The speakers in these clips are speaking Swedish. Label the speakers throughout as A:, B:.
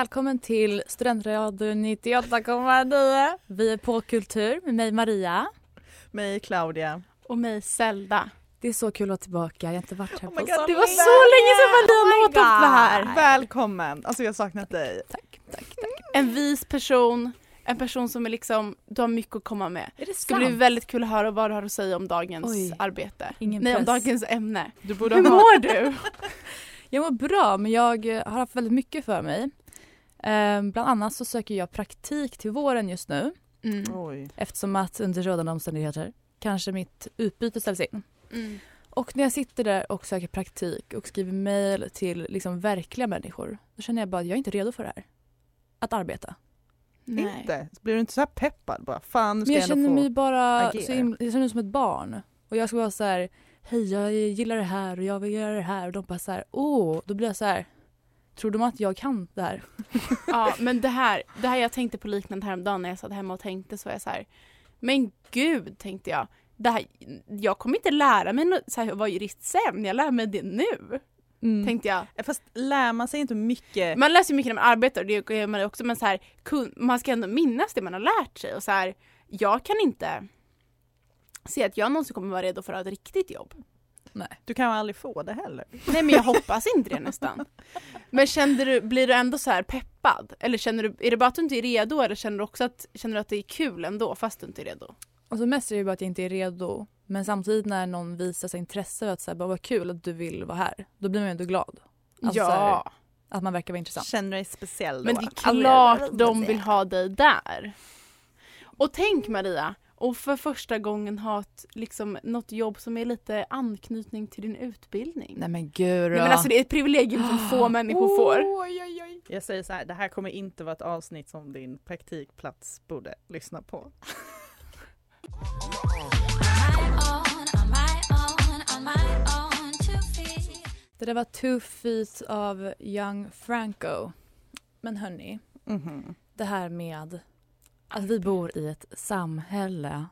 A: Välkommen till Studentradion 98,9. Vi är på Kultur med mig Maria.
B: Mig Claudia.
A: Och mig Zelda. Det är så kul att vara tillbaka. Jag har inte varit här
B: Oh
A: på så Det var
B: länge.
A: så länge sedan Maria
B: Oh
A: Nåtoft var här.
B: Välkommen! Alltså jag har saknat dig.
A: Tack, tack, tack. En vis person, en person som är liksom, du har mycket att komma med.
C: Är det
A: Det ska bli väldigt kul att höra vad du har att säga om dagens
C: Oj.
A: arbete.
C: Ingen
A: Nej, om dagens ämne.
B: Du borde
A: Hur mår du?
C: Jag mår bra men jag har haft väldigt mycket för mig. Eh, bland annat så söker jag praktik till våren just nu
A: Mm.
B: Oj.
C: eftersom att under rådande omständigheter kanske mitt utbyte ställs in.
A: Mm.
C: Och när jag sitter där och söker praktik och skriver mejl till liksom verkliga människor då känner jag bara att jag är inte redo för det här. Att arbeta.
A: Nej.
B: Inte? Blir du inte så här peppad bara? Fan nu ska
C: Men jag
B: jag,
C: känner
B: få...
C: mig bara
B: agera.
C: så himla, jag känner mig som ett barn. Och jag ska vara så här, hej jag gillar det här och jag vill göra det här och de bara så här, åh, då blir jag så här, tror de att jag kan det här?
A: Ja men det här, det här jag tänkte på liknande häromdagen när jag satt hemma och tänkte så var jag så här. Men gud tänkte jag. Det här, jag kommer inte lära mig nå- så här, att vara jurist sen, jag lär mig det nu.
C: Mm.
A: Tänkte jag.
B: Fast lär man sig inte mycket?
A: Man läser ju mycket när man arbetar och det gör man också men så här, man ska ändå minnas det man har lärt sig och så här, jag kan inte se att jag någonsin kommer vara redo för att ha ett riktigt jobb.
B: Du kan aldrig få det heller.
A: Nej men jag hoppas inte det nästan. Men kände du, blir du ändå så här peppad? Eller känner du, är det bara att du inte är redo eller känner du också att, känner du att det är kul ändå fast du inte är redo?
C: Alltså mest är det bara att jag inte är redo. Men samtidigt när någon visar sig intresse och att säga bara vad kul att du vill vara här. Då blir man ju ändå glad. Alltså så här, att man verkar vara intressant.
B: Känner dig speciell då?
A: Men det är klart de vill ha dig där. Och tänk Maria, och för första gången ha ett, liksom, något jobb som är lite anknytning till din utbildning.
C: Nej men gud
A: Nej, men alltså det är ett privilegium som få människor får.
B: Jag säger så här, det här kommer inte vara ett avsnitt som din praktikplats borde lyssna på.
C: Det där var Two Feet av Young Franco. Men hörni,
B: Mhm.
C: det här med att vi bor i ett samhälle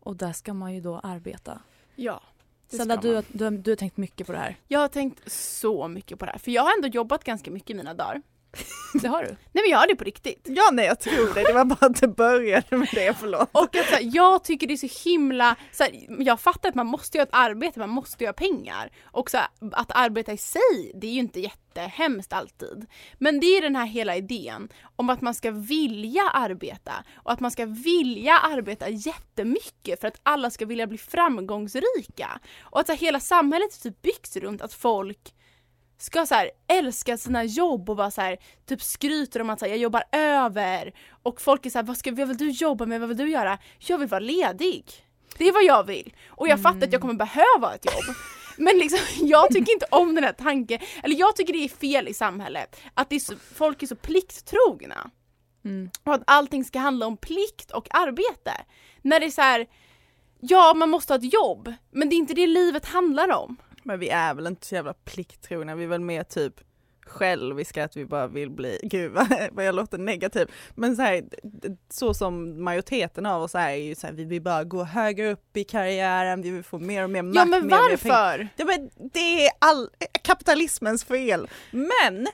C: och där ska man ju då arbeta.
A: Ja.
C: Sandra, du, du, du har tänkt mycket på det här.
A: Jag har tänkt så mycket på det här, för jag har ändå jobbat ganska mycket i mina dagar.
C: Det har du.
A: Nej men jag har det på riktigt.
B: Ja nej jag tror det, det var bara att det började med det, förlåt.
A: Och att, så här, jag tycker det är så himla, så här, jag fattar att man måste göra ett arbete, man måste göra pengar. Och så här, att arbeta i sig, det är ju inte jättehemskt alltid. Men det är den här hela idén om att man ska vilja arbeta och att man ska vilja arbeta jättemycket för att alla ska vilja bli framgångsrika. Och att så hela samhället typ byggs runt att folk ska så här, älska sina jobb och bara så här, typ skryter om att så här, jag jobbar över och folk är så här, vad, ska, vad vill du jobba med, vad vill du göra? Jag vill vara ledig. Det är vad jag vill. Och jag fattar att jag kommer behöva ett jobb. Men liksom, jag tycker inte om den här tanken, eller jag tycker det är fel i samhället. Att det är så, folk är så plikttrogna.
C: Mm.
A: Och att allting ska handla om plikt och arbete. När det är så här, ja man måste ha ett jobb, men det är inte det livet handlar om.
B: Men vi är väl inte så jävla plikttrogna, vi är väl mer typ själviska, att vi bara vill bli, gud vad, vad jag låter negativ, men så, här, så som majoriteten av oss är ju så här, vi vill bara gå högre upp i karriären, vi vill få mer och mer makt,
A: Ja men varför?
B: Ja, men det är all, kapitalismens fel. Men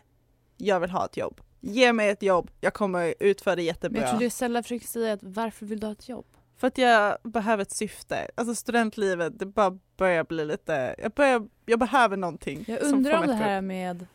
B: jag vill ha ett jobb. Ge mig ett jobb, jag kommer utföra det
C: Men
B: jättebra.
C: jag tror det Stella försöker säga att varför vill du ha ett jobb?
B: För att jag behöver ett syfte. Alltså studentlivet, det bara börjar bli lite, jag, börjar, jag behöver någonting.
C: Jag
B: som
C: undrar
B: får
C: om det här
B: upp.
C: med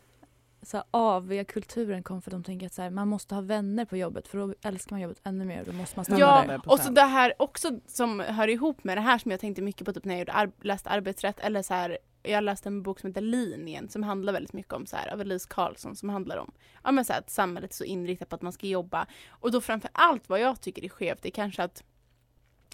C: så här, AV-kulturen kom för att de tänker att så här, man måste ha vänner på jobbet för då älskar man jobbet ännu mer och då måste man stanna
A: Ja,
C: där.
B: 100%.
A: och så det här också som hör ihop med det här som jag tänkte mycket på typ när jag gjorde ar- läste arbetsrätt eller så här jag läste en bok som heter Linjen som handlar väldigt mycket om så här av Elise Karlsson som handlar om ja, men så här, att samhället är så inriktat på att man ska jobba och då framför allt vad jag tycker är skevt är kanske att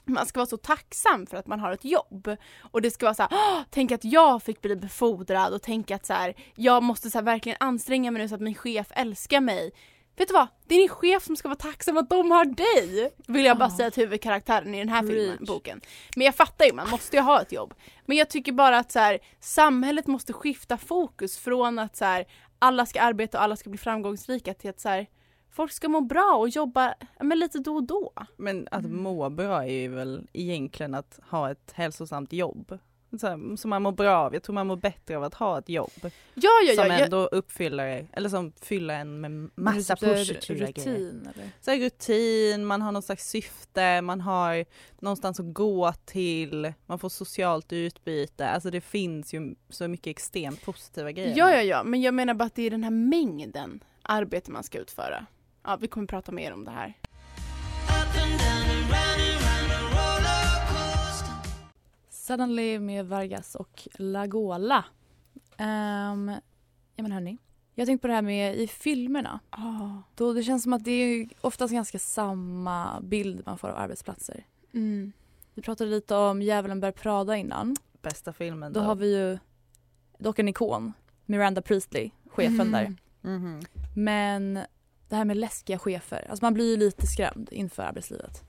A: man ska vara så tacksam för att man har ett jobb. Och det ska vara så här, "Åh, tänk att jag fick bli befordrad och tänk att så här, jag måste så här, verkligen anstränga mig nu så att min chef älskar mig. Vet du vad? Det är din chef som ska vara tacksam att de har dig! Vill jag bara säga till huvudkaraktären i den här filmen, boken. Men jag fattar ju, man måste ju ha ett jobb. Men jag tycker bara att så här, samhället måste skifta fokus från att så här, alla ska arbeta och alla ska bli framgångsrika till att så här, folk ska må bra och jobba men lite då och då.
B: Men att
C: Mm.
B: må bra är ju väl egentligen att ha ett hälsosamt jobb. Så här, som man mår bra av. Jag tror man mår bättre av att ha ett jobb.
A: Ja, ja,
B: som
A: ja. jag-
B: ändå uppfyller, eller som fyller en med massa
C: eh,
B: positiva grejer.
C: rutin?
B: Så här, rutin, man har någon slags syfte, man har någonstans att gå till, man får socialt utbyte. Alltså det finns ju så mycket extremt positiva grejer.
A: Ja, ja, ja, men jag menar bara att det är den här mängden arbete man ska utföra. Ja, vi kommer prata mer om det här.
C: Suddenly med Vargas och Lagola. Um, ja men hörni, jag tänkte på det här med i filmerna. Då det känns som att det är oftast ganska samma bild man får av arbetsplatser.
A: Mm.
C: Vi pratade lite om Djävulen bär Prada innan.
B: Bästa filmen
C: Då har vi ju dock en ikon, Miranda Priestley, chefen
A: Mm.
C: där.
B: Mhm.
C: Men det här med läskiga chefer, alltså man blir ju lite skrämd inför arbetslivet.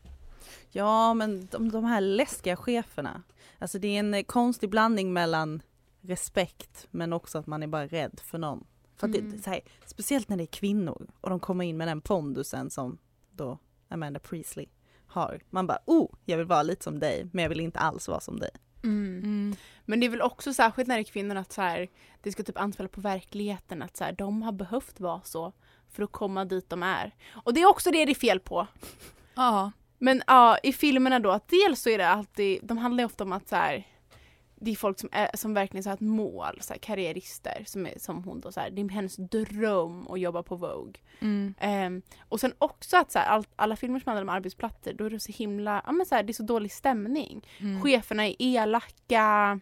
B: Ja men de, de här läskiga cheferna, alltså det är en eh, konstig blandning mellan respekt men också att man är bara rädd för någon. För att
A: Mm.
B: det, så här, speciellt när det är kvinnor och de kommer in med den pondusen som då Amanda Priestley har. Man bara oh, jag vill vara lite som dig men jag vill inte alls vara som dig.
A: Mm. Men det är väl också särskilt när det är kvinnor att så här, det ska typ anspela på verkligheten att så här, de har behövt vara så för att komma dit de är. Och det är också det det är fel på.
C: Ja,
A: Men ja, i filmerna då, att dels så är det alltid, de handlar ju ofta om att så här, det är folk som, är, som verkligen så har ett mål, så här, karriärister som, är, som hon då, så här, det är hennes dröm att jobba på Vogue.
C: mm.
A: Ehm, och sen också att så här, all, alla filmer som handlar om arbetsplatser, då är det så himla, ja men så här, det är så dålig stämning.
C: Mm.
A: Cheferna är elaka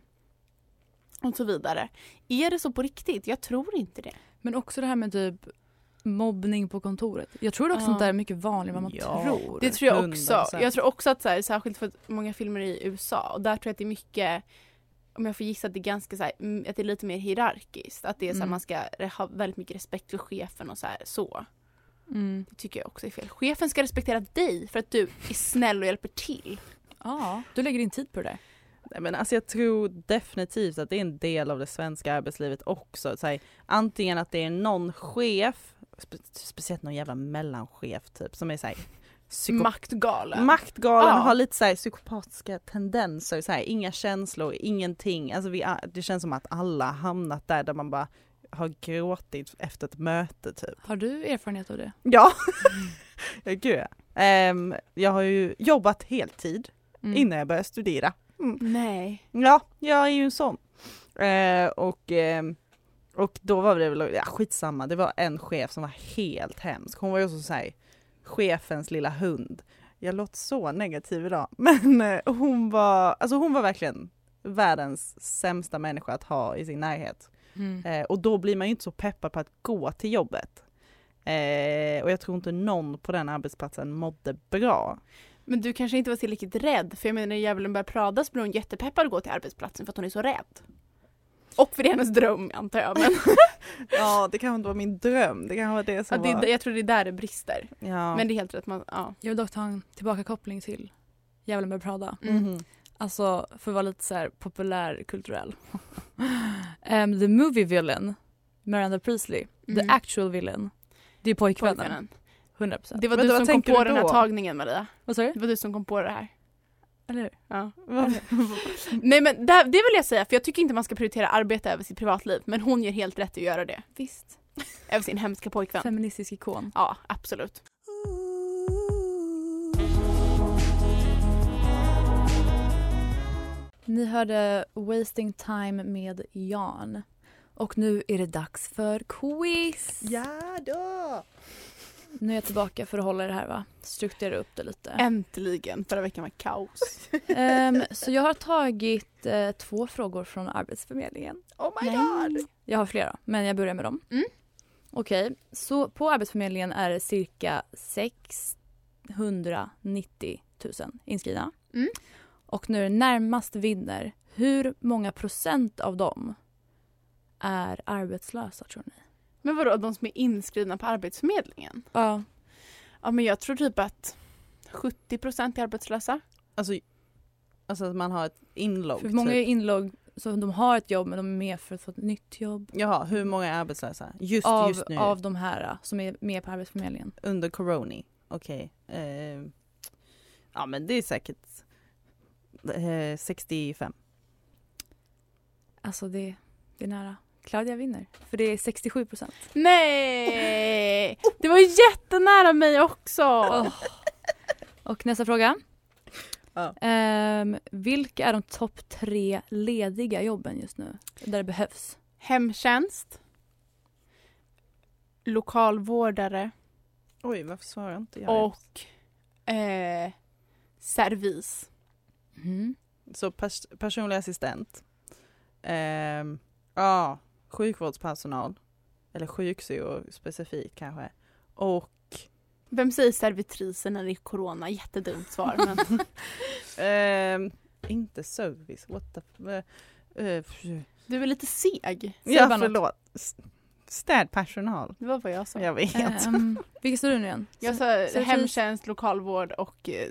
A: och så vidare. Är det så på riktigt? Jag tror inte det.
C: Men också det här med typ mobbning på kontoret. Jag tror också
A: Ja.
C: sånt där är mycket vanligare än vad man
B: Ja.
C: tror.
A: Det tror jag också.
B: 100%.
A: Jag tror också att så här, särskilt för många filmer i USA och där tror jag att det är mycket om jag får gissa att det är ganska så här, mm, att det är lite mer hierarkiskt. Att det är så här,
C: Mm.
A: man ska ha väldigt mycket respekt för chefen och så här, så.
C: Mm.
A: Det tycker jag också är fel. Chefen ska respektera dig för att du är snäll och hjälper till.
C: Ja, du lägger din tid på det.
B: Nej, men alltså jag tror definitivt att det är en del av det svenska arbetslivet också. Så här, antingen att det är någon chef, spe, speciellt någon jävla mellanchef typ, som är så här, psyko-
A: Maktgalen.
B: maktgalen
A: Ja.
B: har lite så här, psykopatiska tendenser, så här, inga känslor, ingenting. Alltså vi, det känns som att alla hamnat där, där man bara har gråtit efter ett möte typ.
C: Har du erfarenhet av det?
B: Ja, ja gud ja. Ehm, jag har ju jobbat heltid
C: Mm.
B: innan jag började studera.
A: Nej.
B: Ja, jag är ju en sån. Eh, och, ehm, och då var det väl, ja skitsamma, det var en chef som var helt hemsk. Hon var ju också såhär, chefens lilla hund. Jag låter så negativ idag, men eh, hon var, alltså hon var verkligen världens sämsta människa att ha i sin närhet.
C: Mm.
B: Eh, och då blir man ju inte så peppad på att gå till jobbet. Eh, och jag tror inte någon på den arbetsplatsen mådde bra.
A: Men du kanske inte var tillräckligt rädd för jag menar när djävulen börjar prada så blir hon jättepeppad att gå till arbetsplatsen för att hon är så rädd. Och för det är hennes dröm antar jag. Men
B: Ja, det kanske inte var min dröm. Det kanske var det
A: ja,
B: som
A: det,
B: var...
A: jag tror det är där det brister.
B: Ja.
A: Men det är helt rätt. Man, ja.
C: Jag vill dock ta en tillbakakoppling till Djävulen börjar Prada.
B: Mhm.
C: Alltså för att vara lite så här populärkulturell. um, the movie villain, Miranda Priestley,
A: Mm.
C: the actual villain. Det är pojkvännen.
A: Pojkvännen.
C: 100%.
A: Det var
B: Vänta,
A: du
B: vad
A: som kom på den här
B: då?
A: tagningen Maria.
C: Vad sa du?
A: Det var du som kom på det här.
C: Eller hur?
A: Ja. Nej men det, det vill jag säga för jag tycker inte man ska prioritera arbete över sitt privatliv men hon gör helt rätt att göra det.
C: Visst.
A: Över sin hemska pojkvän.
C: Feministisk ikon.
A: Ja absolut.
C: Ni hörde Wasting Time med Jan. Och nu är det dags för quiz.
B: Ja då!
C: Nu är jag tillbaka för att hålla det här va? Strukturera upp det lite.
A: Äntligen. Förra veckan var kaos.
C: Ehm, så jag har tagit eh, två frågor från Arbetsförmedlingen.
B: Oh my god!
C: Jag har flera, men jag börjar med dem.
A: Mm.
C: Okej, så på Arbetsförmedlingen är det cirka 690 000 inskrivna.
A: Mm.
C: Och nu är det närmast vinner, hur många procent av dem är arbetslösa tror ni?
A: Men vadå, de som är inskrivna på Arbetsförmedlingen?
C: Ja.
A: Ja men jag tror typ att 70% är arbetslösa.
B: Alltså, alltså att man har ett inlogg.
C: För många är
B: typ.
C: inlogg, så de har ett jobb men de är med för att få ett nytt jobb.
B: Jaha, hur många är arbetslösa? Just,
C: Av,
B: just nu?
C: av de här som är med på Arbetsförmedlingen.
B: Under corona? Okej. Eh, ja men det är säkert eh, 65.
C: Alltså det, det är nära. Claudia vinner, för det är 67 procent.
A: Nej! Det var jättenära mig också!
C: Och nästa fråga.
B: Ja.
C: Ehm, vilka är de topp tre lediga jobben just nu? Där det behövs.
A: Hemtjänst. Lokalvårdare.
B: Oj, varför svarar inte jag?
A: Och eh, servis.
C: Mm.
B: Så pers- personlig assistent. Ehm, Ja, sjukvårdspersonal. Eller sjuksyo specifikt kanske. Och
A: Vem säger servitriser när det är corona? Jättedumt svar. Men...
B: ehm, inte service, what the... eh, eh,
A: Du är lite seg.
C: Säg
B: ja,
C: bara något.
B: Städpersonal.
A: Det var vad jag sa.
B: Jag vet.
C: Ehm, vilka står du nu igen?
A: Jag sa hemtjänst, lokalvård och eh,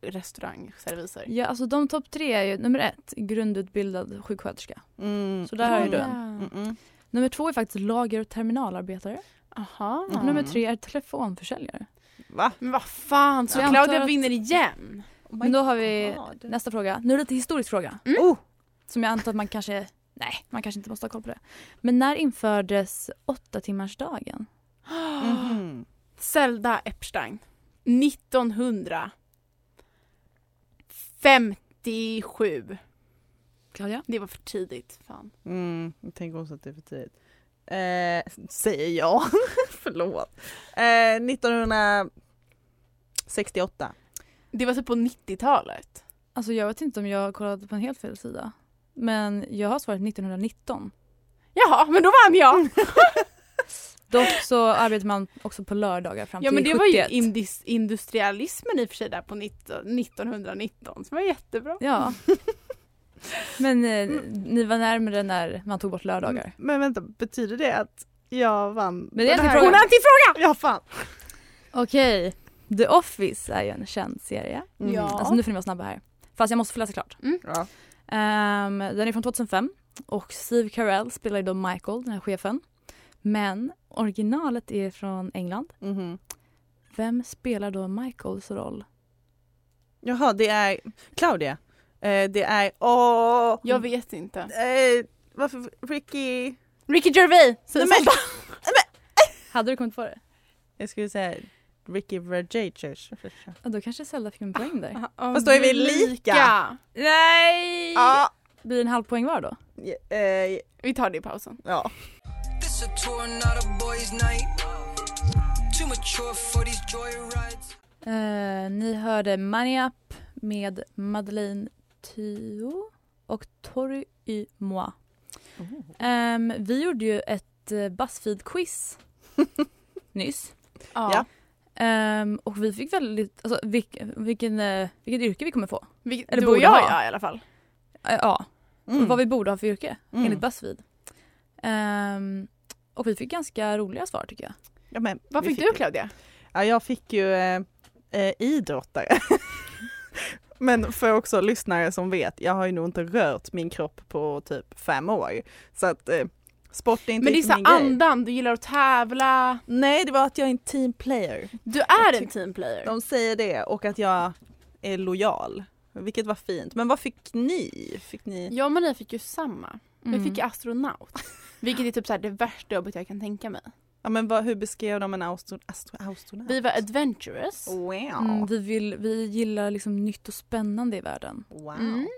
A: restaurangserviser.
C: Ja, alltså de topp tre är ju nummer ett, grundutbildad sjuksköterska.
B: Mm.
C: Så där har ju du en.
B: Mm -mm.
C: Nummer två är faktiskt lager och terminalarbetare.
A: Aha.
B: Mm.
C: Nummer tre är telefonförsäljare.
B: Va?
A: Men vad fan, så
C: Jag
A: Claudia
C: att-
A: vinner igen?
B: Oh
C: Men då har vi
B: God.
C: nästa fråga. Nu är det lite historisk fråga.
A: Mm.
B: Oh.
C: Som jag antar att man kanske, nej, man kanske inte måste ha koll på det. Men när infördes åtta timmars dagen?
B: Mhm.
A: Zelda Epstein. 1957.
C: Claudia?
A: Det var för tidigt. Fan.
B: Mm, jag tänker också att det är för tidigt. Eh, säger jag. Förlåt. Eh, 1968.
A: Det var typ på 90-talet.
C: Alltså jag vet inte om jag kollade på en helt fel sida. Men jag har svarat 1919.
A: Jaha, men då vann jag!
C: Dock så arbetar man också på lördagar fram till
A: Ja men det var ju
C: 71.
A: indis- industrialismen i och för sig där på 19, 1919. Så det var jättebra.
C: Ja. Men eh, ni var närmare när man tog bort lördagar.
B: Men vänta, betyder det att jag vann?
C: Men det är
B: på
C: en till
B: här?
C: fråga.
A: Hon har en till fråga!
B: Ja fan.
C: Okej. The Office är ju en känd serie.
B: Mm.
A: Ja.
C: Alltså nu får ni vara snabba här. Fast jag måste få läsa klart.
B: Ja.
C: Ehm, den är från 2005 och Steve Carell spelar då Michael, den här chefen. Men originalet är från England.
B: Mhm.
C: Vem spelar då Michaels roll?
B: Jaha, det är Claudia. Eh, det är, åh!
A: Jag vet inte.
B: Eh, varför, Ricky?
A: Ricky Gervais!
B: Nej, men-.
C: Hade du kommit på det?
B: Jag skulle säga Ricky Verjacers.
C: Ja, då kanske Zelda fick en poäng där.
B: Fast då är vi lika.
C: Nej!
B: Ja.
C: Blir det en halv poäng var då?
B: Eh,
A: Vi tar det i pausen.
B: ja.
C: Eh, ni hörde Money Up med Madeleine Thio och Tori y moi. Ehm, vi gjorde ju ett uh, Buzzfeed-quiz nyss.
B: Ja.
C: Ehm, och vi fick väldigt, alltså vilk, vilken, eh, vilket yrke vi kommer få.
A: Vi,
C: Eller
A: du och
C: borde
A: jag
C: ha.
A: ja i alla fall.
C: Eh, ja,
B: Mm.
C: och vad vi borde ha för yrke
B: Mm.
C: enligt Buzzfeed. Ehm, och vi fick ganska roliga svar tycker jag.
B: Ja, men,
A: Vad
B: vi
A: fick du Claudia?
B: Ja, jag fick ju eh, eh, idrottare. Men för också lyssnare som vet, jag har ju nog inte rört min kropp på typ fem år. Så att eh, Sport är inte
A: Men det är så andan, du gillar att tävla.
B: Nej det var att jag är en team player.
A: Du är en teamplayer.
B: De säger det och att jag är lojal. Vilket var fint. Men vad fick ni? Fick ni?
A: Jag och Maria fick ju samma.
C: Mm.
A: Vi fick ju astronaut. Vilket är typ så här det värsta jobbet jag kan tänka mig.
B: Ja men vad, hur beskrev de en astro, astro, astronaut?
A: Vi var adventurous.
B: Wow.
C: Mm, vi, vill, vi gillar liksom nytt och spännande i världen.
B: wow.
A: Mm.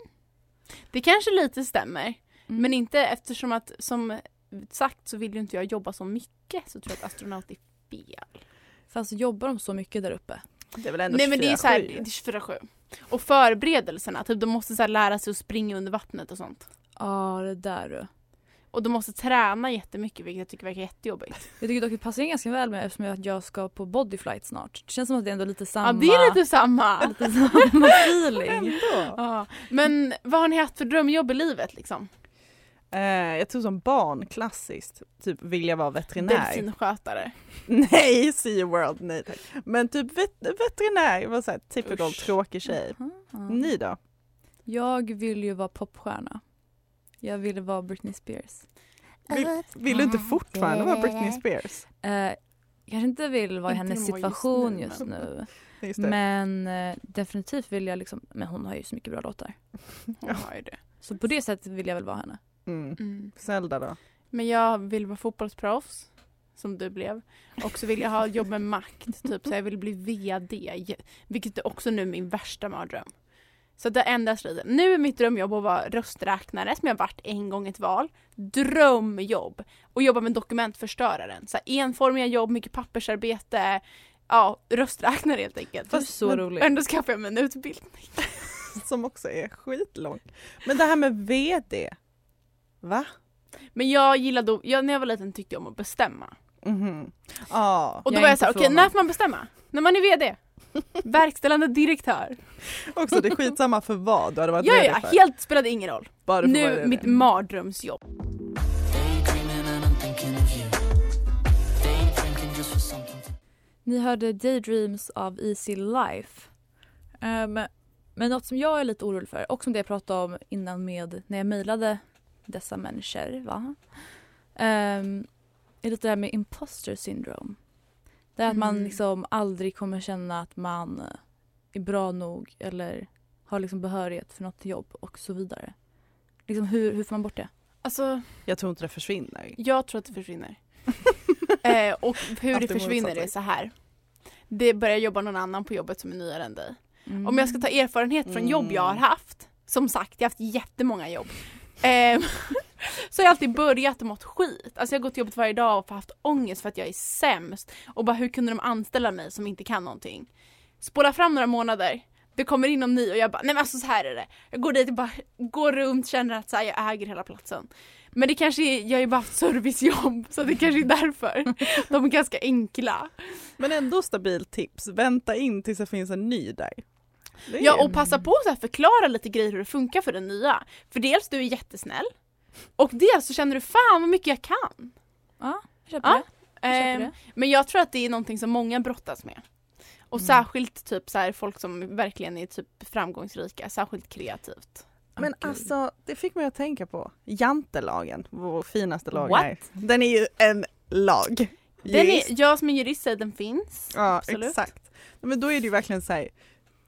A: Det kanske lite stämmer.
C: Mm.
A: Men inte eftersom att som sagt så vill ju inte jag jobba så mycket så tror jag att astronaut är fel.
C: Fast jobbar de så mycket där uppe?
B: Det är väl ändå
A: Nej men det är så här,
B: 24/7.
A: det är 24-7. Och förberedelserna, typ de måste så här lära sig att springa under vattnet och sånt.
C: Ja, det där du.
A: Och de måste träna jättemycket vilket jag tycker verkar jättejobbigt.
C: Jag tycker dock det passar in ganska väl med eftersom jag- jag ska på bodyflight snart. Det känns som att det är ändå lite samma,
A: Ja det är lite samma.
C: lite samma feeling.
B: Ändå.
A: Ja. Men vad har ni haft för drömjobb i livet liksom?
B: Eh, jag tror som barn, klassiskt, typ vilja vara veterinär.
A: Delfinskötare.
B: Nej, SeaWorld, nej tack. Men typ vet, veterinär, var såhär typical
A: Usch.
B: tråkig tjej.
C: Ja.
B: Ni då?
C: Jag vill ju vara popstjärna. Jag ville vara Britney Spears.
B: Vill, vill du inte fortfarande vara Britney Spears?
C: Eh, kanske inte vill vara i hennes
A: just
C: situation
A: nu,
C: just nu.
B: Just det.
C: Men eh, definitivt vill jag liksom, men hon har ju så mycket bra låtar.
A: Hon har ju det.
C: Så på det sättet vill jag väl vara henne.
B: Mm.
A: Mm.
B: Zelda då?
A: Men jag vill vara fotbollsproffs. Som du blev. Och så vill jag ha jobb med makt. Typ så jag vill bli VD. Vilket är också nu min värsta mardröm. Så det ändras lite. Nu är mitt drömjobb att vara rösträknare som jag varit en gång i ett val. Drömjobb! Och jobba med dokumentförstöraren. Så här, enformiga jobb, mycket pappersarbete. Ja, rösträknare helt enkelt.
C: Det är så
B: men-
C: roligt.
A: Ändå skaffar jag mig en utbildning.
B: Som också är skitlång. Men det här med VD, va?
A: Men jag gillade, jag, när jag var liten tyckte jag om att bestämma.
B: Mhm. Ja,
A: Och då
C: Jag
A: var jag såhär, okej
C: förvånad.
A: när får man bestämma? När man är VD? Verkställande direktör.
B: också det är skitsamma för vad du hade varit
A: Ja,
B: VD
A: ja,
B: för.
A: helt spelade ingen roll.
B: Bara
A: Nu mitt mardrömsjobb.
C: Ni hörde Daydreams av Easy Life. Um, men något som jag är lite orolig för, och som det jag pratade om innan med när jag mejlade dessa människor, va? Um, är lite det här med imposter syndrome. Det är att man
A: Mm.
C: liksom aldrig kommer känna att man eh, är bra nog eller har liksom behörighet för något jobb och så vidare. Liksom hur, hur får man bort det?
A: Alltså,
B: Jag tror inte det försvinner.
A: jag tror att det försvinner. eh, och hur det försvinner är så här. Det börjar jobba någon annan på jobbet som är nyare än dig.
C: Mm.
A: Om jag ska ta erfarenhet från jobb jag har
B: Mm.
A: haft, som sagt jag har haft jättemånga jobb. Ehm, så har jag alltid börjat och mått skit. Alltså jag har gått till jobbet varje dag och haft ångest för att jag är sämst. Och bara hur kunde de anställa mig som inte kan någonting? Spola fram några månader, det kommer in någon ny och jag bara nej men alltså så här är det. Jag går dit och bara går runt, känner att så här, jag äger hela platsen. Men det kanske är, jag har ju bara haft servicejobb så det kanske är därför. De är ganska enkla.
B: Men ändå stabilt tips, vänta in tills det finns en ny där. Är-
A: Ja och passa på att förklara lite grejer hur det funkar för den nya. För dels du är jättesnäll och dels så känner du fan vad mycket jag kan.
C: Ja, jag köper
A: Ja.
C: det. Jag köper
A: Ehm,
C: det.
A: men jag tror att det är någonting som många brottas med. Och
C: Mm.
A: särskilt typ så här, folk som verkligen är typ framgångsrika, särskilt kreativt.
B: Men
C: gud.
B: alltså, det fick mig att tänka på jantelagen, vår finaste lag
A: What?
B: här. Den är ju en lag.
A: Den är, jag som är jurist säger den finns.
B: Ja,
A: absolut.
B: exakt. Men då är det ju verkligen så här,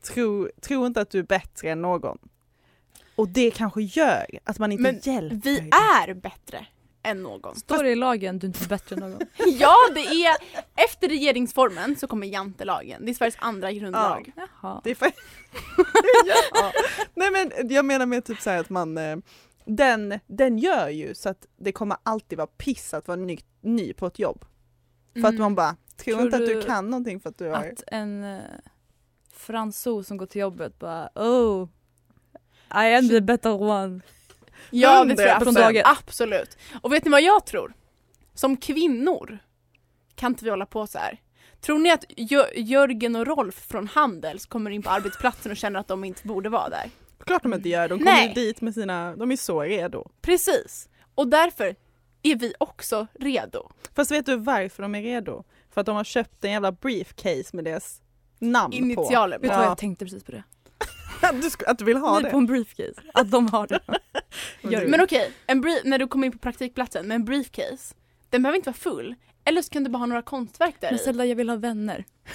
B: tro, tro inte att du är bättre än någon. Och det kanske gör att man inte
A: Men
B: hjälper
A: Vi är bättre än någon.
C: Står det i lagen du är inte bättre än någon?
A: Ja det är, efter regeringsformen så kommer jantelagen. Det är Sveriges andra grundlag.
C: Jaha.
B: Det är för... ja. Nej men jag menar med typ så här att man eh, den, den gör ju så att det kommer alltid vara piss att vara ny, ny på ett jobb. För att
A: Mm.
B: man bara, tror,
C: Tror
B: inte att du kan någonting för att du har...
C: Att en uh, fransos som går till jobbet bara oh I am the better one.
A: Ja det tror jag
B: Från
A: absolut.
C: dagen.
A: absolut. Och vet ni vad jag tror? Som kvinnor kan inte vi hålla på så här. Tror ni att Jö- Jörgen och Rolf från Handels kommer in på arbetsplatsen och känner att de inte borde vara där?
B: Klart de inte gör, de kommer ju dit med sina, de är så redo.
A: Precis. Och därför är vi också redo.
B: Fast vet du varför de är redo? För att de har köpt en jävla briefcase med deras namn
A: Initialer.
C: Vet du
B: Ja.
C: vad jag tänkte precis på det?
B: på. du, sk- att du vill ha
C: Nej,
B: det?
C: på en briefcase. Att de har det. Gör
A: Men okej, en brief, när du kommer in på praktikplatsen med en briefcase, den behöver inte vara full. Eller så kan du bara ha några konstverk där
C: Men. Zelda, jag vill ha vänner.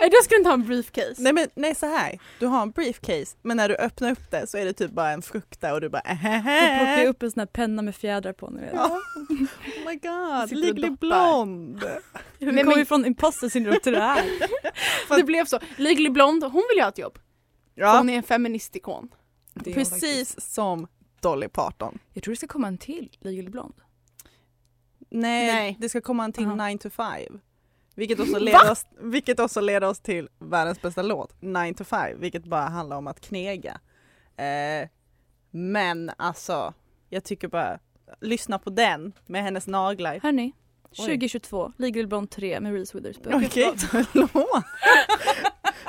A: Nej, du inte ha en briefcase.
B: Nej men nej så här. du har en briefcase men när du öppnar upp det så är det typ bara en frukt där och du bara
C: Så plockar jag upp en sån här penna med fjädrar på. Vet.
B: Ja. Oh my god, Legally!
C: Vi
A: Nej,
C: kommer ju från imposter syndrome till det här.
A: Det blev så. Legally Blonde, hon vill ju ha ett jobb.
B: Ja,
A: Hon är en feministikon.
C: Det
B: precis som Dolly Parton.
C: Jag tror det ska komma en till Legally Blonde.
B: Nej,
A: Nej.
B: det ska komma en till
C: Aha.
B: 9 to 5. Vilket också, leder oss, vilket också leder oss till världens bästa låt, 9 to 5, vilket bara handlar om att knega. Eh, men alltså, jag tycker bara, lyssna på den med hennes naglar.
C: Hörni,
B: Oj.
C: 2022, Legally Blonde 3 med Reese Witherspoon.
B: Okej, förlåt.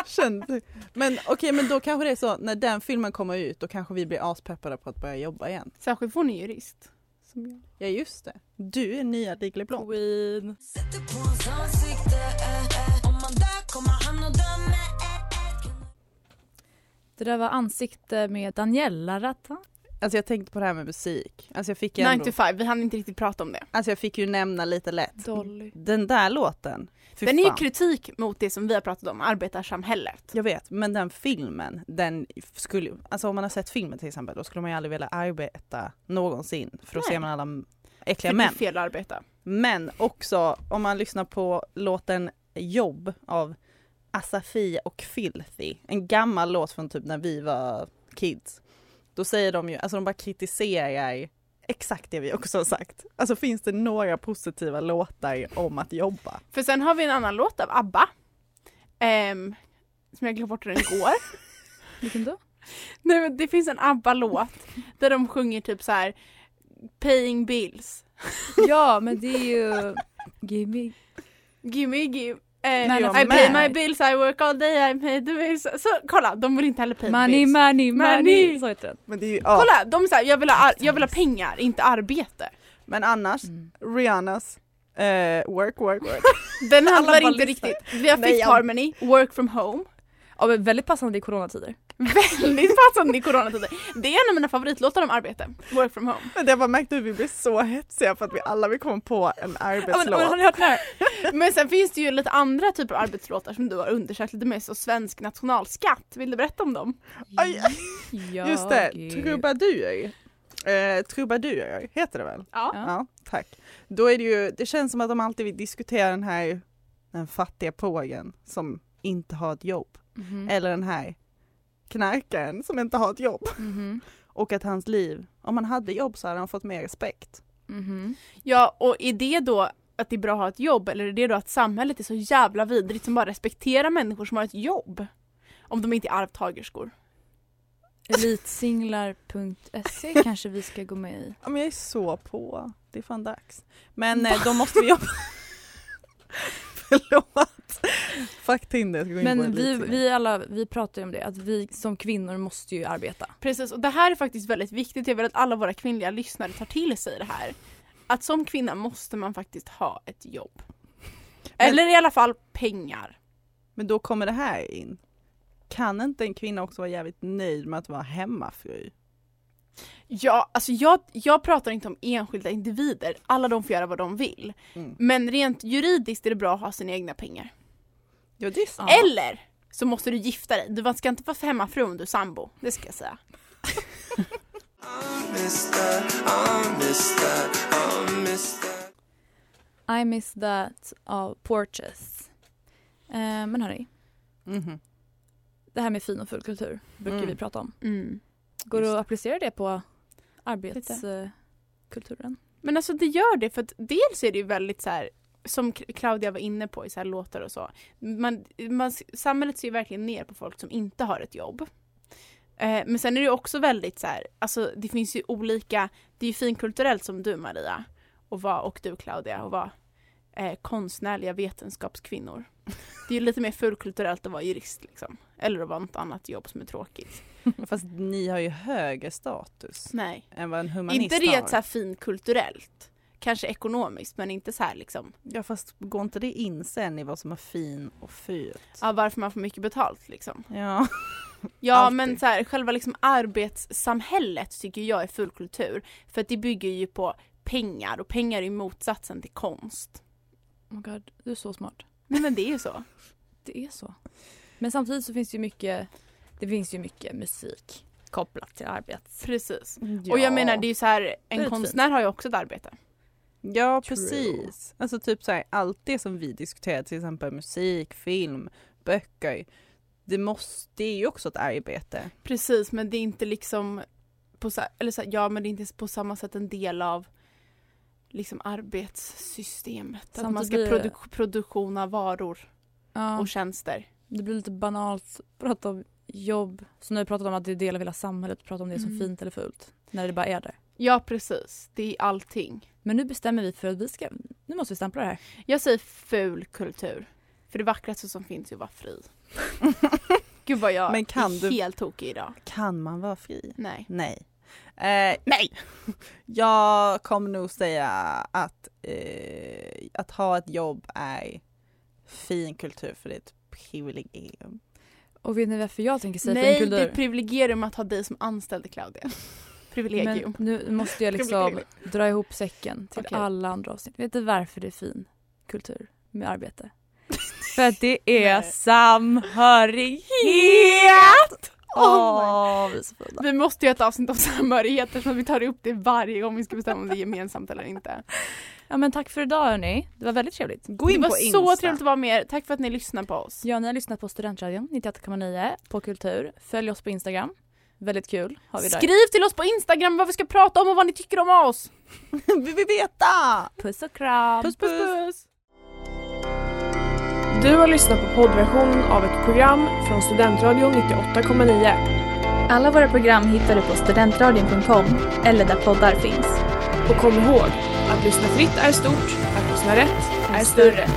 B: Kände. Men okej, men då kanske det är så, när den filmen kommer ut, då kanske vi blir aspeppade på att börja jobba igen.
A: Särskilt för hon är jurist. Som jag.
B: Ja just det, du är nya Blonde.
C: Queen. Det där var ansikte med Daniela Ratta.
B: Alltså jag tänkte på det här med musik. Alltså jag fick ju
A: 9
B: ändå,
A: to 5, vi hann inte riktigt prata om det.
B: alltså jag fick ju nämna lite lätt.
C: Dolly.
B: Den där låten, fy
A: Den är ju
B: fan.
A: kritik mot det som vi har pratat om, arbetarsamhället.
B: Jag vet, men den filmen, den skulle, alltså om man har sett filmen till exempel, då skulle man ju aldrig vilja arbeta någonsin för då
A: Nej.
B: ser man alla
A: För
B: äckliga
A: det är
B: män.
A: fel att arbeta.
B: Men också om man lyssnar på låten Jobb av Asafi och Filthy, en gammal låt från typ när vi var kids. Då säger de ju, alltså de bara kritiserar exakt det vi också har sagt. Alltså finns det några positiva låtar om att jobba?
A: För sen har vi en annan låt av ABBA. ehm, som jag glömde bort hur den går.
C: Vilken då?
A: Nej, men det finns en ABBA-låt där de sjunger typ så här Paying bills.
C: Ja, men det är ju... Gimme.
A: Gimme give. Eh, I pay my bills, I work all day, I pay the bills. Så kolla, de vill inte heller pay
C: Money,
A: bills.
C: money, money.
A: Money.
C: Så heter den.
B: Men det är ju, ja.
A: Kolla, de säger jag, vill ha ar- jag vill ha pengar, inte arbete.
B: Men annars, Rihannas eh, Work, work, work.
A: Den handlar inte riktigt. Vi har Fifth Harmony, Work from home.
C: Ja, men väldigt passande i coronatider.
A: Väldigt passande i coronatider. Det är en av mina favoritlåtar om arbete. Work from home.
B: Men jag bara märkte hur vi blir så hetsiga för att vi alla vill komma på en
C: Ja, men,
B: arbetslåt.
C: har ni hört den här?
A: Men sen finns det ju lite andra typer av arbetslåtar som du har undersökt lite mer, så svensk nationalskatt. Vill du berätta om dem?
B: Aj,
C: Jag
B: Just det, trubadur. Eh, trubadurer heter det väl?
A: Ja.
B: Ja, tack. Då är det ju, det känns som att de alltid vill diskutera den här den fattiga pågen som inte har ett jobb.
C: Mhm.
B: Eller den här knarkaren som inte har ett jobb.
C: Mhm.
B: Och att hans liv, om han hade jobb så hade han fått mer respekt.
C: Mhm.
A: Ja, och är det då att det är bra att ha ett jobb eller är det då att samhället är så jävla vidrigt som bara respekterar människor som har ett jobb? Om de inte är arvtagerskor.
C: Elitsinglar.se kanske vi ska gå med i.
B: Ja, men jag är så på. Det är fan dags. Men eh, då måste vi jobba. Förlåt. Fuck Tinder. Jag ska gå in på
C: Men vi, vi alla, vi pratar ju om det, att vi som kvinnor måste ju arbeta.
A: Precis, och det här är faktiskt väldigt viktigt. Jag vill att alla våra kvinnliga lyssnare tar till sig det här. Att som kvinna måste man faktiskt ha ett jobb.
B: Men-
A: Eller i alla fall pengar.
B: Men då kommer det här in. Kan inte en kvinna också vara jävligt nöjd med att vara hemmafru?
A: Ja, alltså jag, jag pratar inte om enskilda individer. Alla de får göra vad de vill.
B: Mm.
A: Men rent juridiskt är det bra att ha sina egna pengar.
B: Ja, det är sant.
A: Eller så måste du gifta dig. Du ska inte vara hemmafru om du är sambo. Det ska jag säga.
C: I miss that av Porches. Eh, men hörni,
B: Mhm.
C: det här med fin och full kultur brukar
B: Mm.
C: vi prata om.
A: Mm.
C: Går det att applicera det på arbetskulturen?
A: Men alltså det gör det för att dels är det ju väldigt så här som Claudia var inne på i så här låtar och så. Man, man, samhället ser ju verkligen ner på folk som inte har ett jobb. Eh, men sen är det också väldigt så här, alltså det finns ju olika, det är ju finkulturellt som du Maria och, var, och du Claudia och vara eh, konstnärliga vetenskapskvinnor. Det är ju lite mer fullkulturellt att vara jurist liksom. Eller att vara något annat jobb som är tråkigt.
B: Fast ni har ju högre status
A: Nej.
B: än vad en humanist
A: Inte
B: har.
A: det så här finkulturellt. Kanske ekonomiskt men inte så här liksom,
B: Ja fast går inte det in sen i vad som är fin och fult?
A: ja, varför man får mycket betalt liksom.
B: Ja.
A: Ja men så här, själva liksom arbetssamhället tycker jag är full kultur. För att det bygger ju på pengar och pengar är ju motsatsen till konst.
C: Oh my God, du är så smart.
A: Nej men det är ju så.
C: Det är så. Men samtidigt så finns det ju mycket, det finns ju mycket musik kopplat till arbets...
A: Precis.
B: ja.
A: Och jag menar det är ju så här, en konstnär har ju också ett arbete.
B: Ja
C: True.
B: precis. Alltså typ så här, allt det som vi diskuterar till exempel musik, film, böcker. Det, måste, det är ju också ett arbete.
A: Precis men det är inte liksom på så, eller så, ja men det är inte på samma sätt en del av liksom arbetssystemet. Att man
C: Samtidigt
A: ska produ- produktion av varor
C: Ja,
A: och tjänster.
C: det blir lite banalt att prata om jobb. Så när vi pratat om att det är del av hela samhället, prata om det som
A: Mm.
C: fint eller fult. När det bara är det.
A: Ja precis, det är allting.
C: Men nu bestämmer vi för att vi ska, nu måste vi stämpla det här.
A: Jag säger ful kultur. För det vackraste som finns är att vara fri. Gud vad jag
B: Men kan
A: är
B: du-
A: helt tokig idag.
B: Kan man vara fri?
A: Nej.
B: Nej. Eh, nej! Jag kommer nog säga att, eh, att ha ett jobb är fin kultur för det är ett privilegium.
C: Och vet ni varför jag tänker säga
A: Nej,
C: fin
A: det är
C: kultur?
A: ett privilegium att ha dig som anställd Claudia. Privilegium.
C: Men nu måste jag liksom dra ihop säcken till
A: Okej.
C: alla andra avsnitt. Vet du varför det är fin kultur med arbete? För att det är
B: Nej.
C: samhörighet! Åh, vi så.
A: Vi måste göra ett avsnitt om samhörigheter så att vi tar upp det varje gång vi ska bestämma om det är gemensamt eller inte.
C: Ja men tack för idag hörni. Det var väldigt trevligt.
B: Gå
A: Det
B: in
A: var
B: på
A: så
B: Insta.
A: trevligt att vara med er. Tack för att ni lyssnar på oss.
C: Ja, ni har lyssnat på Studentradion 98,9 på Kultur. Följ oss på Instagram. Väldigt kul har vi där.
A: Skriv till oss på Instagram vad vi ska prata om och vad ni tycker om oss.
B: Vi vill veta!
C: Puss och kram!
B: Puss puss!
A: puss.
D: Du har lyssnat på poddversionen av ett program från Studentradion 98,9.
E: Alla våra program hittar du på studentradion.com eller där poddar finns.
D: Och kom ihåg, att lyssna fritt är stort, att lyssna rätt är större.